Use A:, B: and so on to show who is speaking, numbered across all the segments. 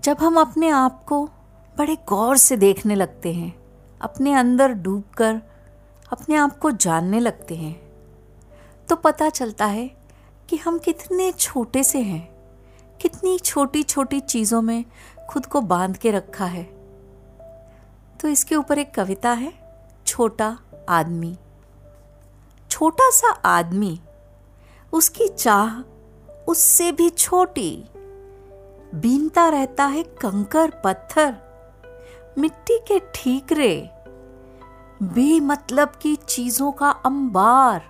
A: जब हम अपने आप को बड़े गौर से देखने लगते हैं, अपने अंदर डूबकर अपने आप को जानने लगते हैं तो पता चलता है कि हम कितने छोटे से हैं, कितनी छोटी छोटी चीज़ों में खुद को बाँध के रखा है। तो इसके ऊपर एक कविता है, छोटा आदमी। छोटा सा आदमी, उसकी चाह उससे भी छोटी। बीनता रहता है कंकर पत्थर, मिट्टी के ठीकरे, बेमतलब की चीज़ों का अंबार,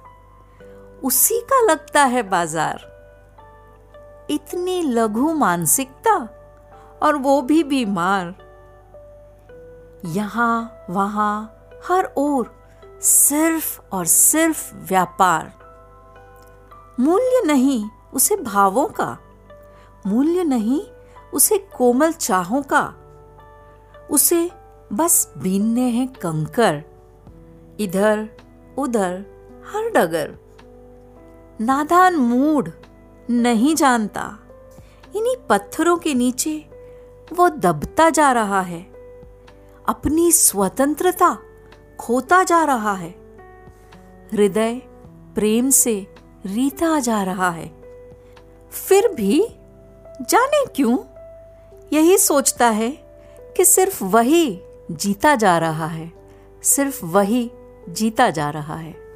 A: उसी का लगता है बाज़ार। इतनी लघु मानसिकता और वो भी बीमार। यहाँ, वहाँ, हर ओर सिर्फ़ और सिर्फ़ व्यापार। मूल्य नहीं, उसे भावों का। मूल्य नहीं, उसे कोमल चाहों का। उसे बस बीनने हैं कंकर। इधर, उधर, हर डगर। नादान मूड नहीं जानता। इन्हीं पत्थरों के नीचे वो दबता जा रहा है। अपनी स्वतंत्रता खोता जा रहा है। हृदय प्रेम से रीता जा रहा है। फिर भी जाने क्यों? यही सोचता है कि सिर्फ़ वही जीता जा रहा है, सिर्फ़ वही जीता जा रहा है।